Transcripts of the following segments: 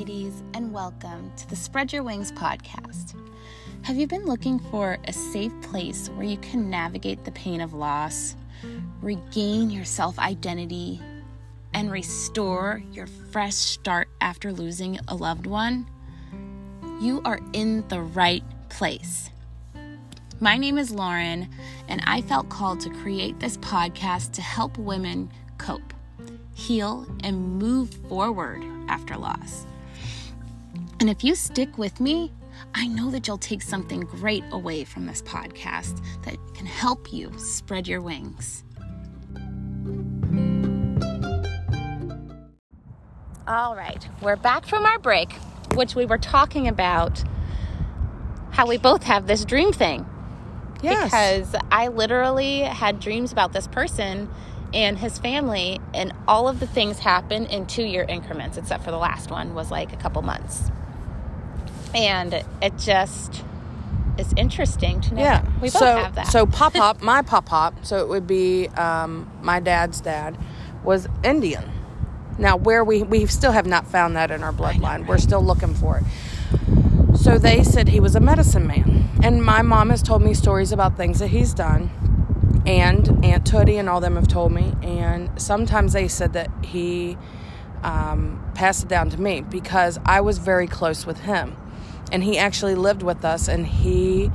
ladies, and welcome to the Spread Your Wings podcast. Have you been looking for a safe place where you can navigate the pain of loss, regain your self identity, and restore your fresh start after losing a loved one? You are in the right place. My name is Lauren, and I felt called to create this podcast to help women cope, heal, and move forward after loss. And if you stick with me, I know that you'll take something great away from this podcast that can help you spread your wings. All right, we're back from our break, which we were talking about how we both have this dream thing. Yes. Because I literally had dreams about this person and his family, and all of the things happen in two year increments, except for the last one was like a couple months. And it just is interesting to know. yeah. that. We both so, have that. So pop pop, my pop pop, so it would be um, my dad's dad was Indian. Now where we we still have not found that in our bloodline. We're still looking for it. So they said he was a medicine man. And my mom has told me stories about things that he's done. And Aunt Tootie and all them have told me. And sometimes they said that he um, passed it down to me because I was very close with him. And he actually lived with us. And he,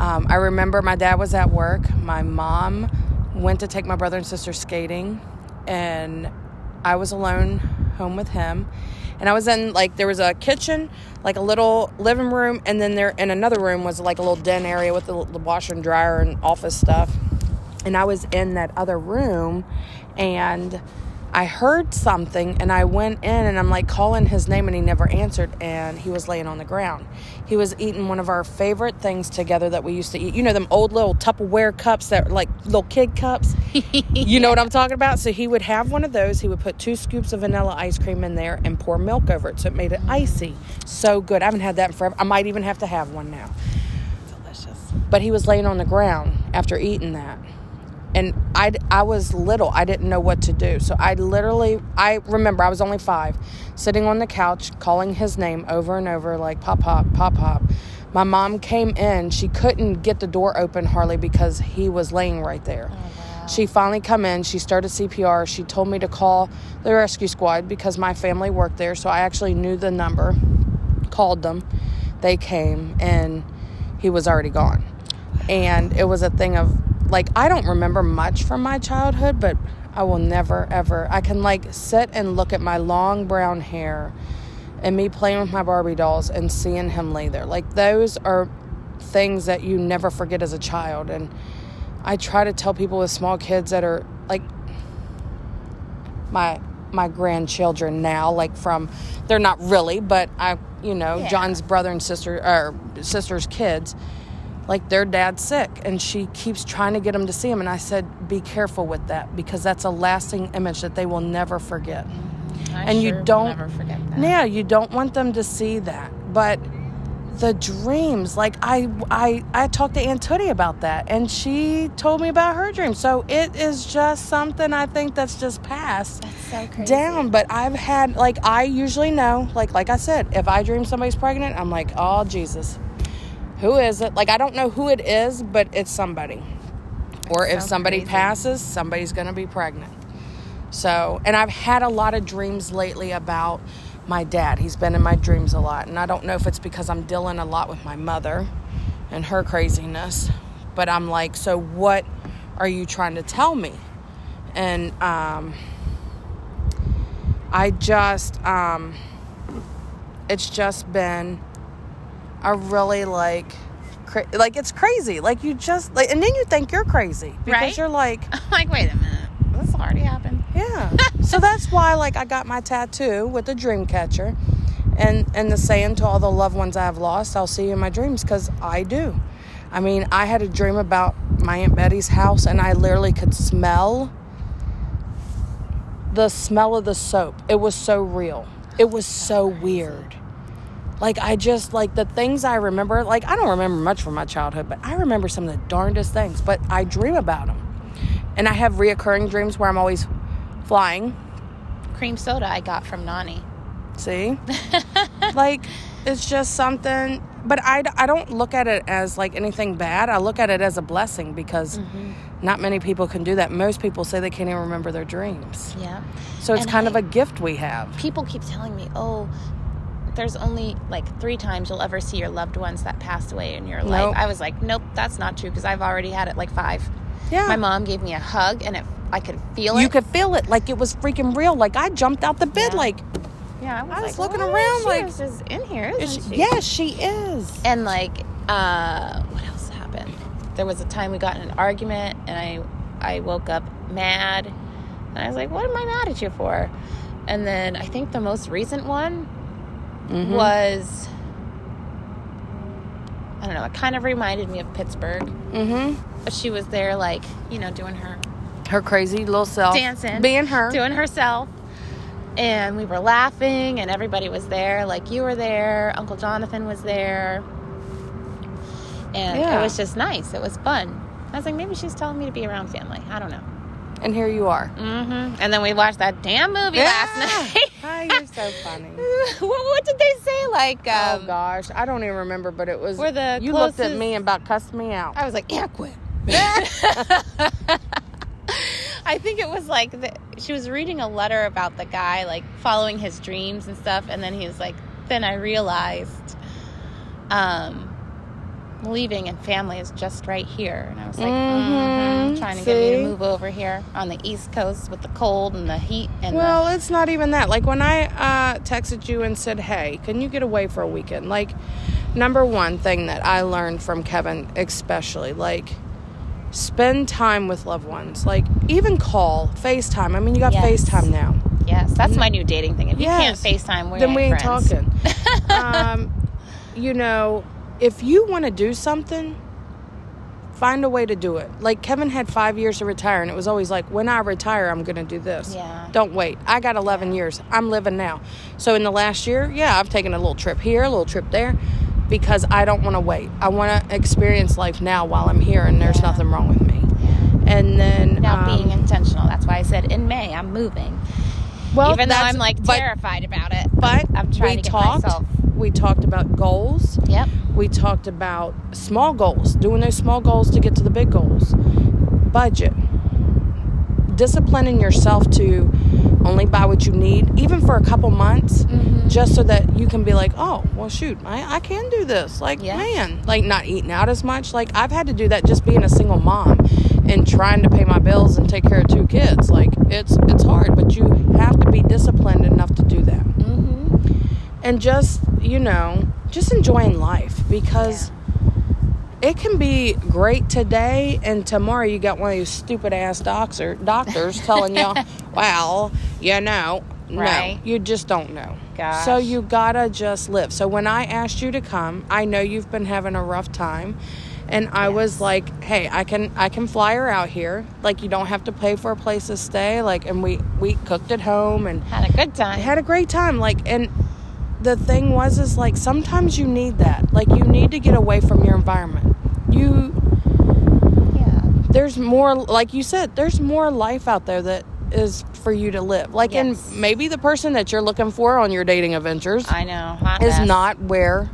um, I remember my dad was at work. My mom went to take my brother and sister skating. And I was alone home with him. And I was in, like, there was a kitchen, like a little living room. And then there, in another room, was like a little den area with the, the washer and dryer and office stuff and I was in that other room and I heard something and I went in and I'm like calling his name and he never answered and he was laying on the ground. He was eating one of our favorite things together that we used to eat. You know them old little Tupperware cups that are like little kid cups. You know what I'm talking about? So he would have one of those. He would put two scoops of vanilla ice cream in there and pour milk over it so it made it icy. So good. I haven't had that in forever. I might even have to have one now. delicious. But he was laying on the ground after eating that and I, I was little. I didn't know what to do. So i literally i remember i was only five sitting on the couch calling his name over and over like pop pop pop pop. My mom came in. She couldn't get the door open hardly because he was laying right there. Oh, she finally come in. She started cpr she told me to call the rescue squad because my family worked there. So i actually knew the number called them. They came and he was already gone. And it was a thing of like I don't remember much from my childhood, but I will never ever. I can like sit and look at my long brown hair and me playing with my Barbie dolls and seeing him lay there. Like those are things that you never forget as a child and I try to tell people with small kids that are like my my grandchildren now like from they're not really but I you know Yeah. John's brother and sister or sister's kids like their dad's sick and she keeps trying to get him to see him and i said be careful with that because that's a lasting image that they will never forget I and you sure will don't- never forget that. yeah you don't want them to see that but the dreams like i i i talked to aunt tootie about that and she told me about her dreams so it is just something i think that's just passed That's so crazy. down but i've had like i usually know like like i said if i dream somebody's pregnant i'm like oh jesus who is it? Like i don't know who it is but it's somebody. Or if so somebody crazy. passes somebody's gonna be pregnant. So and i've had a lot of dreams lately about my dad. He's been in my dreams a lot and i don't know if it's because i'm dealing a lot with my mother and her craziness but i'm like so what are you trying to tell me? And um I just um it's just been a really like cra- like it's crazy like you just like and then you think you're crazy because Right? you're like I'm like, wait a minute. This already happened. yeah so that's why like I got my tattoo with the dream catcher and and the saying to all the loved ones I have lost I'll see you in my dreams cuz I do I mean I had a dream about my aunt Betty's house and I literally could smell the smell of the soap. It was so real. It was so weird. Like I just like the things I remember. Like I don't remember much from my childhood, but I remember some of the darndest things. But I dream about them, and I have reoccurring dreams where I'm always flying. Cream soda I got from Nani. See? like, it's just something, but I, I don't look at it as like anything bad. I look at it as a blessing because Mm-hmm. not many people can do that. Most people say they can't even remember their dreams. Yeah. So it's And kind I- of a gift we have. People keep telling me, oh, there's only like three times you'll ever see your loved ones that passed away in your Nope. life. I was like, nope, that's not true because I've already had it like five. Yeah. My mom gave me a hug and it, I could feel it. you could feel it like it was freaking real. Like I jumped out the bed, Yeah. like, yeah, I was, I was like, looking "Oh, around like- is just in here, she- she? yes, she is. And like, uh, what else happened? There was a time we got in an argument, and I, I woke up mad, and I was like, "What am I mad at you for?" And then I think the most recent one Mhm. was, I don't know. It kind of reminded me of Pittsburgh, Mm-hmm. but she was there, like you know, doing her Her crazy little self. dancing, Being her. doing herself. And we were laughing, and everybody was there. Like you were there, Uncle Jonathan was there, and Yeah. it was just nice. It was fun. I was like, maybe she's telling me to be around family. I don't know. And here you are. hmm And then we watched that damn movie last night. You're so funny. what, what did they say? Like, um, oh gosh, I don't even remember, but it was. we're the you looked at me and about cussed me out. I was like, yeah, quit. I think it was like the, she was reading a letter about the guy like following his dreams and stuff, and then he was like, then I realized, um, leaving and family is just right here, and I was like, Mhm. mhm, trying to get me to move over here on the East Coast with the cold and the heat and Well, it's not even that. Like when I uh, texted you and said, "Hey, can you get away for a weekend?" Like number one thing that I learned from Kevin, especially like spend time with loved ones. Like even call, FaceTime. I mean, you got Yes. FaceTime now. yes, that's my new dating thing. If you Yes. can't Facetime, then we ain't friends. talking. um, you know, if you want to do something, find a way to do it. Like Kevin had five years to retire, and it was always like, when I retire, I'm going to do this. Yeah. Don't wait. I got 11 years. I'm living now. So in the last year, yeah, I've taken a little trip here, a little trip there, because I don't want to wait. I want to experience life now while I'm here, and there's Yeah. nothing wrong with me. And then Now um, being intentional. That's why I said in May I'm moving. well, Even though I'm like but- terrified about it. But I'm trying to get talked. myself. We talked about goals. Yep. We talked about small goals, doing those small goals to get to the big goals. Budget. Disciplining yourself to only buy what you need, even for a couple months, Mhm. just so that you can be like, oh, well, shoot, I, I can do this. Like, Yeah. man, like not eating out as much. Like, I've had to do that just being a single mom and trying to pay my bills and take care of two kids. Like, it's it's hard, but you have to be disciplined enough to do that Mm-hmm. and just you know just enjoying life because it can be great today and tomorrow you got one of these stupid ass doctor doctors telling you well you know Right. no you just don't know. Gosh. so you gotta just live. So when i asked you to come i know you've been having a rough time and i was like hey i can i can fly her out here. Like you don't have to pay for a place to stay. Like and we we cooked at home and Had a good time. Had a great time. Like and the thing was is like sometimes you need that like you need to get away from your environment you yeah. there's more like you said there's more life out there that is for you to live like Yes. and maybe the person that you're looking for on your dating adventures I know. Is mess. not where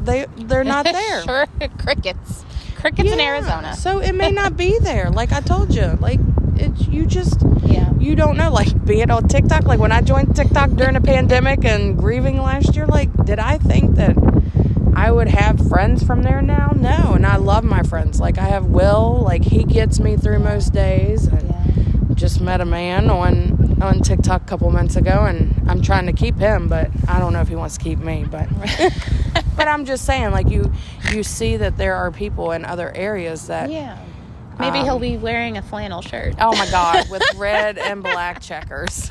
they they're not there sure. Crickets. Crickets in Arizona. so it may not be there like i told you like it you just yeah. you don't know like being on tiktok like when i joined tiktok during the pandemic and grieving last year like did i think that i would have friends from there now no and i love my friends like i have will like he gets me through most days and Yeah. just met a man on on tiktok a couple months ago and i'm trying to keep him but i don't know if he wants to keep me but but i'm just saying like you you see that there are people in other areas that Yeah. Maybe Um, he'll be wearing a flannel shirt. Oh my God, with red and black checkers.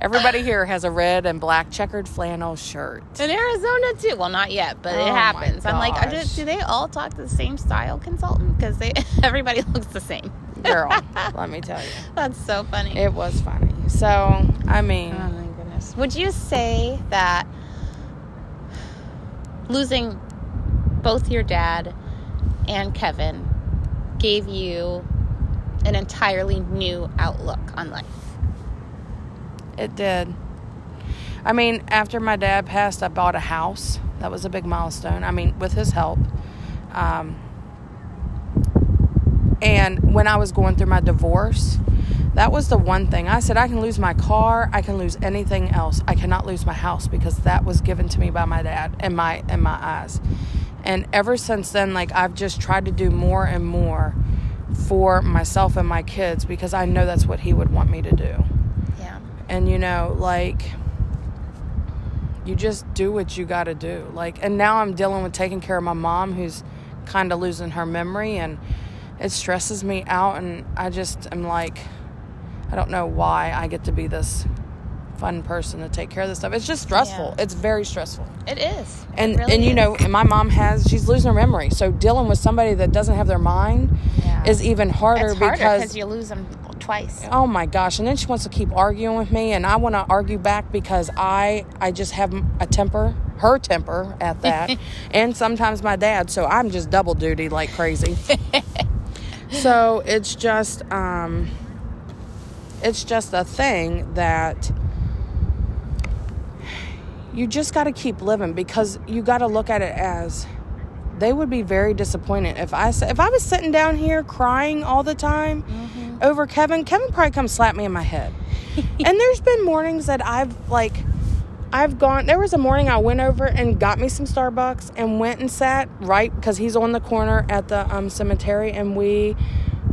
Everybody here has a red and black checkered flannel shirt. In Arizona too. Well, not yet, but Oh it happens. I'm like, just, do they all talk to the same style consultant? Because they everybody looks the same. Girl, let me tell you. That's so funny. It was funny. So, I mean, Oh my goodness. Would you say that losing both your dad and Kevin gave you an entirely new outlook on life? it did. I mean, after my dad passed, I bought a house. That was a big milestone. I mean, with his help. Um, and when I was going through my divorce, that was the one thing. I said, I can lose my car, I can lose anything else. I cannot lose my house because that was given to me by my dad in my in my eyes. And ever since then, like I've just tried to do more and more for myself and my kids because I know that's what he would want me to do. Yeah. And you know, like you just do what you got to do. Like and now I'm dealing with taking care of my mom who's kind of losing her memory and it stresses me out and I just am like I don't know why I get to be this fun person to take care of this stuff. It's just stressful. Yeah. It's very stressful. It is. It And really and you is. know, and my mom has she's losing her memory. So dealing with somebody that doesn't have their mind Yeah. is even harder it's harder because because you lose them twice. oh my gosh and then she wants to keep arguing with me and i want to argue back because i i just have a temper her temper at that and sometimes my dad so i'm just double duty like crazy so it's just um it's just a thing that you just got to keep living because you got to look at it as they would be very disappointed if I if I was sitting down here crying all the time over Kevin. Kevin probably come slap me in my head. and there's been mornings that I've like I've gone. There was a morning I went over and got me some Starbucks and went and sat right because he's on the corner at the um, cemetery, and we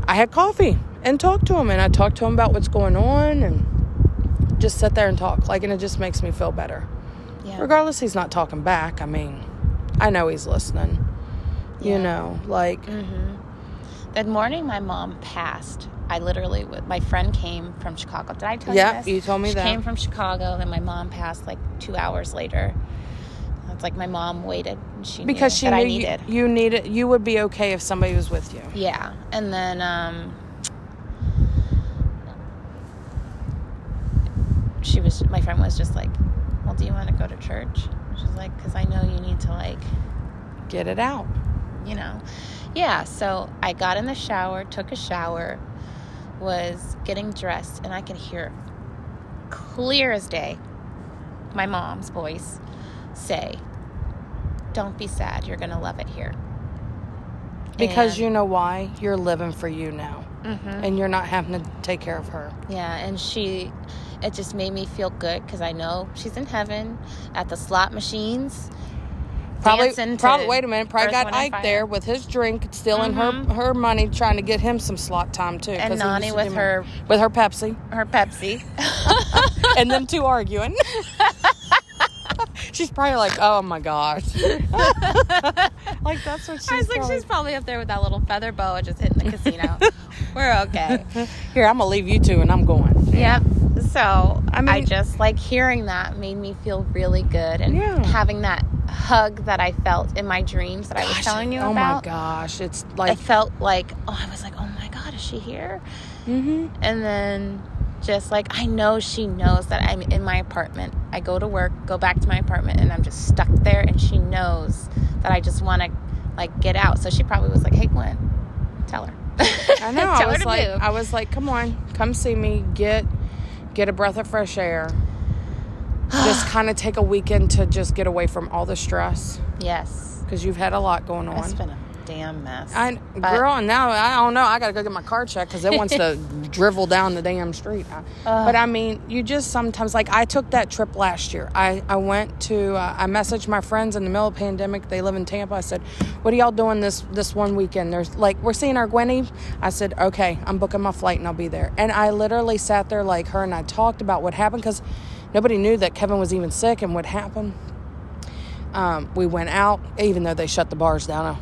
I had coffee and talked to him, and I talked to him about what's going on, and just sit there and talk. Like, and it just makes me feel better. Yeah. Regardless, he's not talking back. I mean, I know he's listening. You know, like That morning my mom passed, I literally, my friend came from Chicago. Did I tell Yeah, you this? you told me she that. came from Chicago, and my mom passed like two hours later. It's like my mom waited. and She because knew she that knew I you, needed. you needed you would be okay if somebody was with you. Yeah, and then um, she was. My friend was just like, "Well, do you want to go to church?" She's like, "Cause I know you need to like, Get it out. you know, yeah." So I got in the shower, took a shower, was getting dressed, and I could hear clear as day my mom's voice say, "Don't be sad. You're gonna love it here." Because And- you know why? You're living for you now. Mhm. And you're not having to take care of her. Yeah, and she, it just made me feel good because I know she's in heaven at the slot machines. Probably, probably. Wait a minute. Probably got Ike there with his drink, stealing Mhm. her her money, trying to get him some slot time too. And Nani with her- money. with her Pepsi, Her Pepsi. and them two arguing. she's probably like, "Oh my gosh!" like that's what she's. I was like, probably- she's probably up there with that little feather boa just hitting the casino. We're okay. Here, I'm gonna leave you two, and I'm going. Yep. So I mean, I just like hearing that made me feel really good, and Yeah. having that hug that I felt in my dreams that I was telling you oh about. Oh my gosh, it's like I felt like, oh, I was like, oh my god, is she here? hmm And then just like I know she knows that I'm in my apartment. I go to work, go back to my apartment, and I'm just stuck there. And she knows that I just want to like get out. So she probably was like, "Hey, Gwen, tell her." I know. I was like, move. I was like, come on, come see me. Get get a breath of fresh air. just kind of take a weekend to just get away from all the stress yes, because you've had a lot going it's on. been a damn mess. I, But- girl, and now I don't know. I gotta go get my car checked because it wants to drivel down the damn street. but I mean, you just sometimes like I took that trip last year. I I went to uh, I messaged my friends in the middle of the pandemic. They live in Tampa. I said, "What are y'all doing this this one weekend?" There's like we're seeing our Gwenny. I said, "Okay, I'm booking my flight and I'll be there." And I literally sat there like her and I talked about what happened because nobody knew that Kevin was even sick and what happened. Um, we went out, even though they shut the bars down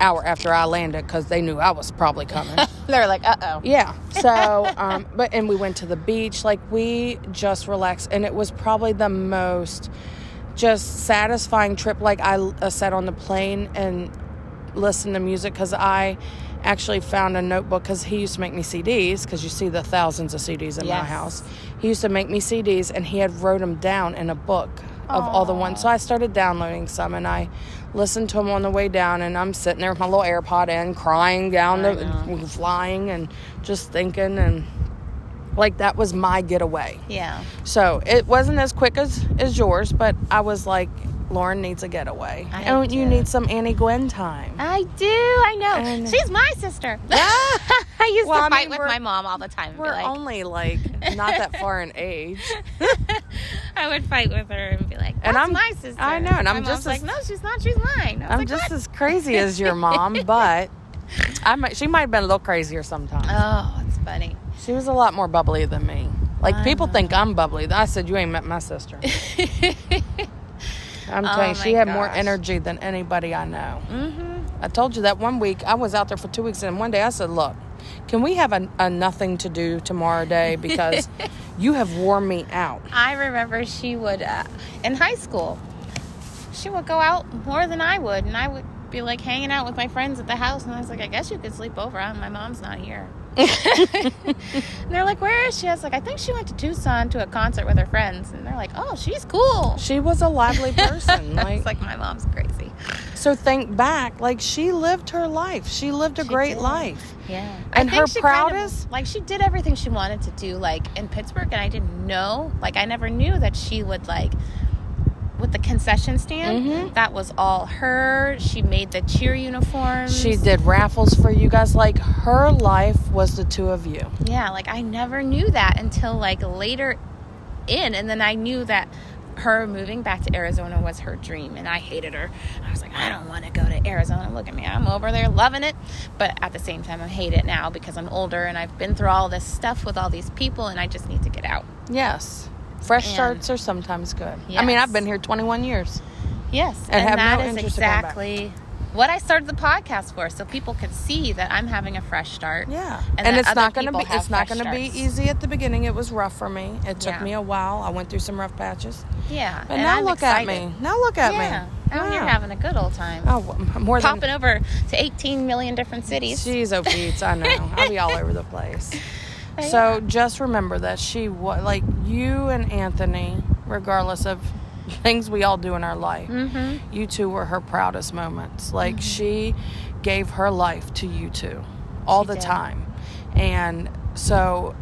hour after I landed because they knew I was probably coming. They're like, "Uh oh." yeah. So, um, but and we went to the beach. Like we just relaxed, and it was probably the most just satisfying trip. Like I uh, sat on the plane and listened to music because I actually found a notebook because he used to make me CDs because you see the thousands of CDs in my house. He used to make me CDs, and he had wrote them down in a book of all the ones. So I started downloading some, and I listened to them on the way down. And I'm sitting there with my little AirPod in, crying down I the flying, and just thinking and Like that was my getaway. Yeah. So it wasn't as quick as as yours, but I was like, Lauren needs a getaway. I and you need some Annie Gwen time. I do. I know. And- She's my sister. I used Well, to I fight mean, with my mom all the time. We're like, only like not that far in age. I would fight with her and be like, "That's And I'm- my sister." I know, and I'm just like, "No, she's not. She's mine." I I'm like, just "What?" as crazy as your mom, but I might she might have been a little crazier sometimes. Oh, it's funny. She was a lot more bubbly than me. Like I people know. think I'm bubbly. I said you ain't met my sister. I'm Oh telling you, she had more energy than anybody I know. mm-hmm. I told you that one week I was out there for two weeks, and one day I said, "Look, can we have a, a nothing to do tomorrow day because you have worn me out." I remember she would uh, in high school. She would go out more than I would, and I would be like hanging out with my friends at the house, and I was like, "I guess you could sleep over. My mom's not here." And they're like, "Where is she?" I was like, "I think she went to Tucson to a concert with her friends." And they're like, "Oh, she's cool." She was a lively person. Like, was like, "My mom's crazy." so think back, like she lived her life. She lived a She great did. life. Yeah. And I think her she kind of- proudest- like she did everything she wanted to do, like in Pittsburgh, and I didn't know. Like I never knew that she would like with the concession stand. Mhm. That was all her. She made the cheer uniforms. She did raffles for you guys. Like her life was the two of you. Yeah, like I never knew that until like later in, and then I knew that her moving back to Arizona was her dream, and I hated her. I was like, I don't want to go to Arizona. Look at me, I'm over there loving it, but at the same time, I hate it now because I'm older and I've been through all this stuff with all these people, and I just need to get out. Yes. Fresh And- starts are sometimes good. I mean, I've been here 21 years. Yes, And and, have no that is interest in going back. exactly what I started the podcast for, so people could see that I'm having a fresh start. Yeah. And And, it's not going to be it's not going to be easy at the beginning. It was rough for me. It took Yeah. me a while. I went through some rough patches. Yeah, But and now I'm look at me. Now look at yeah. me. Now you're having a good old time. Oh, more than popping over to 18 million different cities. Jeez, oh I know. I'll be all over the place. So yeah. just remember that she was like you and Anthony, regardless of things we all do in our life. Mhm. You two were her proudest moments. Like Mm-hmm. she gave her life to you two all She the did. time. And so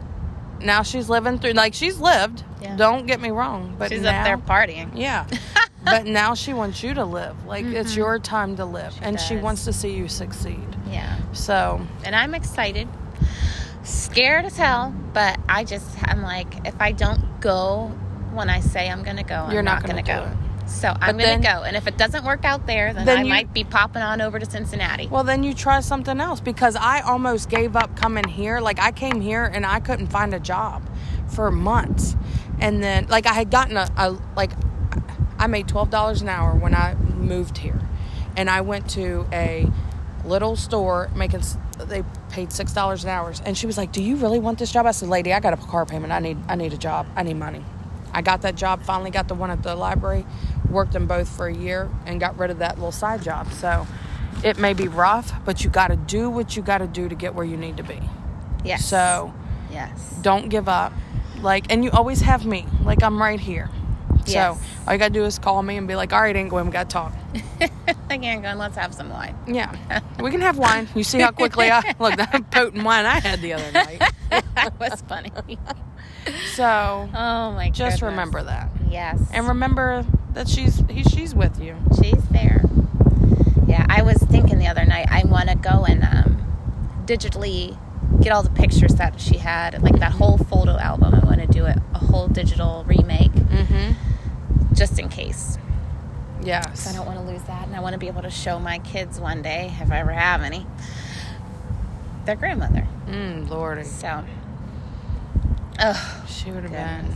now she's living through like she's lived. Yeah. Don't get me wrong, but she's now, up there partying. Yeah. but now she wants you to live. Like it's your time to live Mm-hmm. She and she wants to see you succeed. Yeah, So, and I'm excited, scared as hell, but I just I'm like, if I don't go when I say I'm gonna go, You're I'm not not, gonna gonna, go. So I'm But gonna then- go, and if it doesn't work out there, then, Then I you- might be popping on over to Cincinnati. Well, then you try something else because I almost gave up coming here. Like, I came here and I couldn't find a job for months. And then, like, I had gotten a, a like, I made $12 an hour when I moved here. And I went to a little store making, they paid $6 an hour. And she was like, Do you really want this job? I said, Lady, I got a car payment. I need, I need a job. I need money. I got that job, finally got the one at the library, worked them both for a year, and got rid of that little side job. So it may be rough, but you got to do what you got to do to get where you need to be. yes. So yes. don't give up. Like, and you always have me. Like, I'm right here. Yes. So all you got to do is call me and be like, all right, Ingrid, we got to talk. Again, going. Let's have some wine. Yeah. we can have wine. You see how quickly I, look, that potent wine I had the other night. that was funny. So Oh my! just goodness. remember that. Yes. And remember that she's, he, she's with you. She's there. Yeah, I was thinking the other night I want to go and um, digitally get all the pictures that she had, like that whole photo album. I want to do it a whole digital remake, Mm-hmm. Just in case. Yes. 'Cause I don't want to lose that, and I want to be able to show my kids one day, if I ever have any, their grandmother. Mm, Lordy. So, ugh. She would have been.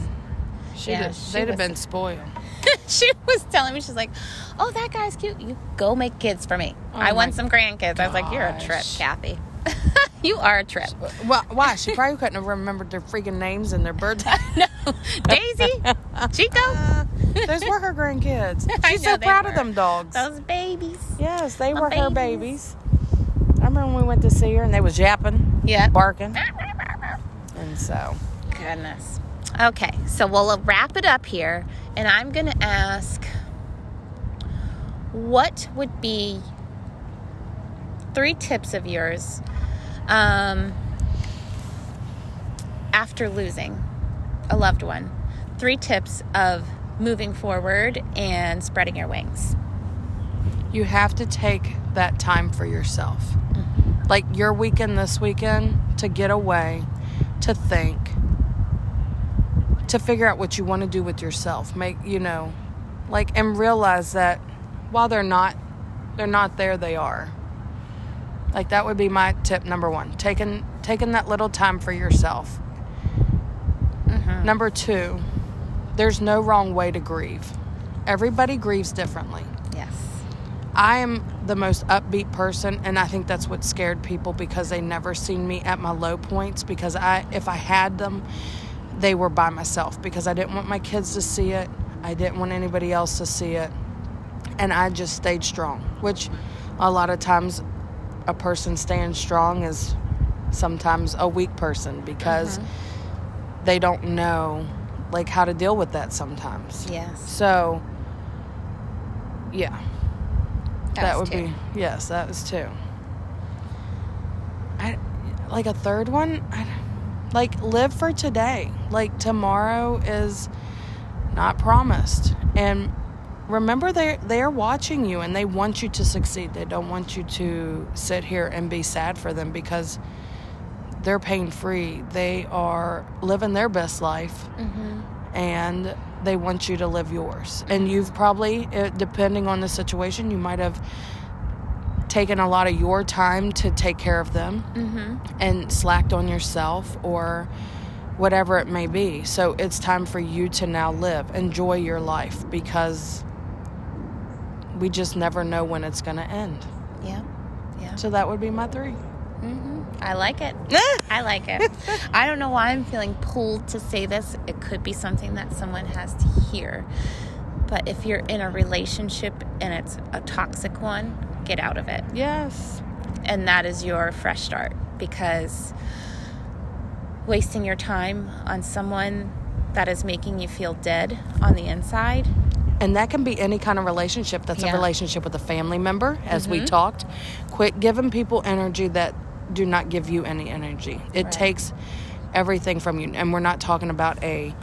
She'd Yeah, have, she they'd have been spoiled. she was telling me, she's like, "Oh, that guy's cute. You go make kids for me. Oh I want some grandkids." I was like, "You're a trip. Kathy. you are a trip." Well, why? She probably couldn't have remembered their freaking names and their birthday. no, Daisy, Chico, Uh, those were her grandkids. She's so proud of them dogs. those babies. yes, they My were her babies. babies. I remember when we went to see her and they was yapping, Yeah. barking, and so Goodness. Okay, so we'll wrap it up here, and I'm going to ask what would be three tips of yours um, after losing a loved one. Three tips of moving forward and spreading your wings. You have to take that time for yourself. Mm-hmm. Like your weekend this weekend to get away, to think, to figure out what you want to do with yourself. Make, you know, like and realize that while they're not they're not there, they are. Like that would be my tip number 1. Taking taking that little time for yourself. Mm-hmm. Number 2, there's no wrong way to grieve. Everybody grieves differently. Yes. I am the most upbeat person and I think that's what scared people because they never seen me at my low points because I if I had them they were by myself because I didn't want my kids to see it. I didn't want anybody else to see it. And I just stayed strong, which a lot of times a person staying strong is sometimes a weak person because mm-hmm. they don't know like how to deal with that sometimes. Yes. So yeah. That, that would two. be yes, that was two. I like a third one. I, like live for today. Like tomorrow is not promised, and remember they they are watching you and they want you to succeed. They don't want you to sit here and be sad for them because they're pain free. They are living their best life. Mm-hmm. And they want you to live yours. And you've probably, depending on the situation, you might have taken a lot of your time to take care of them mm-hmm. and slacked on yourself or whatever it may be. So it's time for you to now live. Enjoy your life because we just never know when it's going to end. Yeah. Yeah. So that would be my 3 mm-hmm. I like it. I like it. I don't know why I'm feeling pulled to say this. It could be something that someone has to hear. But if you're in a relationship and it's a toxic one, get out of it. Yes. And that is your fresh start because wasting your time on someone that is making you feel dead on the inside and that can be any kind of relationship that's yeah. a relationship with a family member as mm-hmm. we talked quit giving people energy that do not give you any energy it right. takes everything from you and we're not talking about a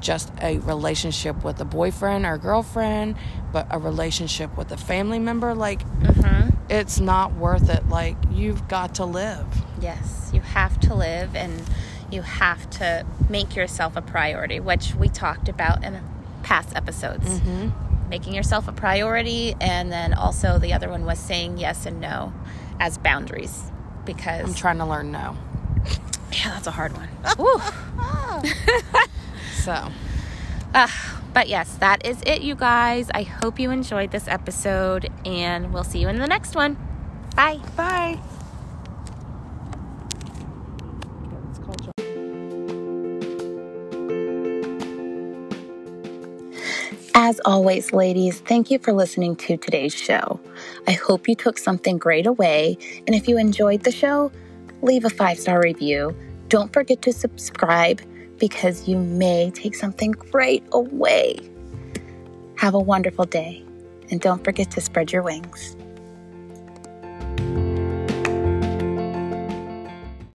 just a relationship with a boyfriend or girlfriend but a relationship with a family member like mm-hmm. it's not worth it like you've got to live yes you have to live and you have to make yourself a priority which we talked about in past episodes. Mm-hmm. Making yourself a priority, and then also the other one was saying yes and no as boundaries. Because I'm trying to learn no. Yeah, that's a hard one. so, uh, but yes, that is it, you guys. I hope you enjoyed this episode, and we'll see you in the next one. Bye. Bye. As always, ladies, thank you for listening to today's show. I hope you took something great away, and if you enjoyed the show, leave a five star review. Don't forget to subscribe because you may take something great away. Have a wonderful day, and don't forget to spread your wings.